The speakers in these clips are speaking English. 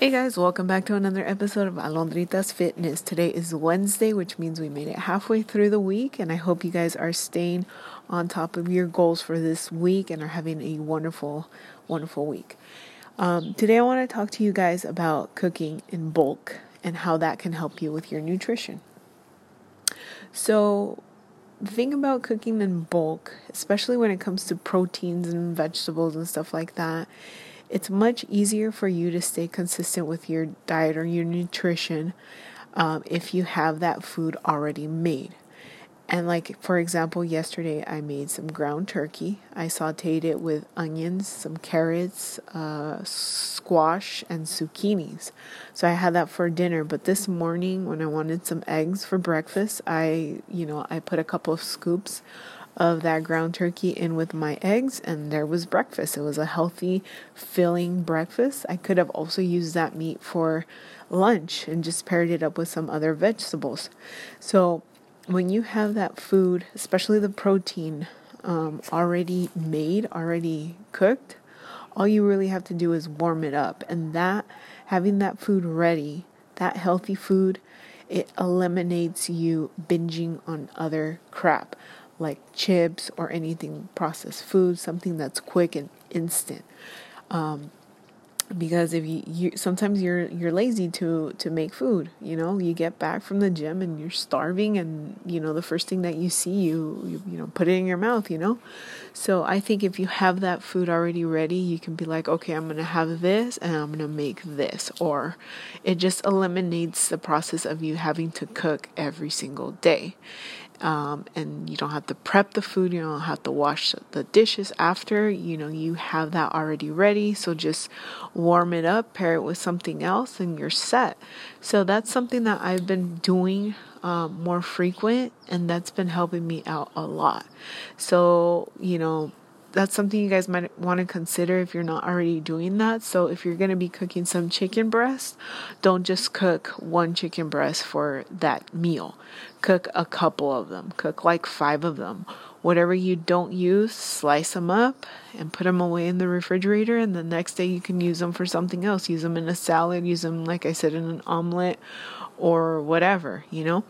Hey guys, welcome back to another episode of Alondritas Fitness. Today is Wednesday, which means we made it halfway through the week, and I hope you guys are staying on top of your goals for this week and are having a wonderful, wonderful week. Um, today, I want to talk to you guys about cooking in bulk and how that can help you with your nutrition. So, the thing about cooking in bulk, especially when it comes to proteins and vegetables and stuff like that, it's much easier for you to stay consistent with your diet or your nutrition um, if you have that food already made. And, like, for example, yesterday I made some ground turkey. I sauteed it with onions, some carrots, uh, squash, and zucchinis. So I had that for dinner. But this morning, when I wanted some eggs for breakfast, I, you know, I put a couple of scoops of that ground turkey in with my eggs, and there was breakfast. It was a healthy, filling breakfast. I could have also used that meat for lunch and just paired it up with some other vegetables. So, when you have that food, especially the protein, um, already made, already cooked, all you really have to do is warm it up. And that, having that food ready, that healthy food, it eliminates you binging on other crap like chips or anything processed food, something that's quick and instant. Um, because if you, you sometimes you're you're lazy to to make food you know? You get back from the gym and you're starving and you know the first thing that you see you you, you know put it in your mouth you know? So i think if you have that food already ready you can be like okay i'm going to have this and i'm going to make this or it just eliminates the process of you having to cook every single day um, and you don't have to prep the food, you don't have to wash the dishes after, you know, you have that already ready. So just warm it up, pair it with something else, and you're set. So that's something that I've been doing um, more frequent, and that's been helping me out a lot. So, you know, that's something you guys might want to consider if you're not already doing that. So if you're going to be cooking some chicken breast, don't just cook one chicken breast for that meal. Cook a couple of them. Cook like 5 of them. Whatever you don't use, slice them up and put them away in the refrigerator and the next day you can use them for something else. Use them in a salad, use them like I said in an omelet or whatever, you know?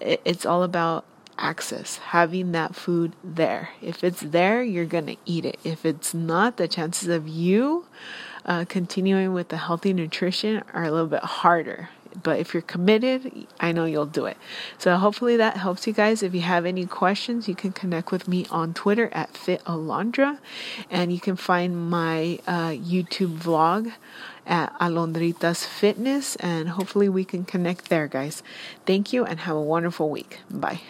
It's all about access, having that food there. If it's there, you're going to eat it. If it's not, the chances of you uh, continuing with the healthy nutrition are a little bit harder. But if you're committed, I know you'll do it. So hopefully that helps you guys. If you have any questions, you can connect with me on Twitter at fit FitAlondra. And you can find my uh, YouTube vlog at Alondritas Fitness. And hopefully we can connect there, guys. Thank you and have a wonderful week. Bye.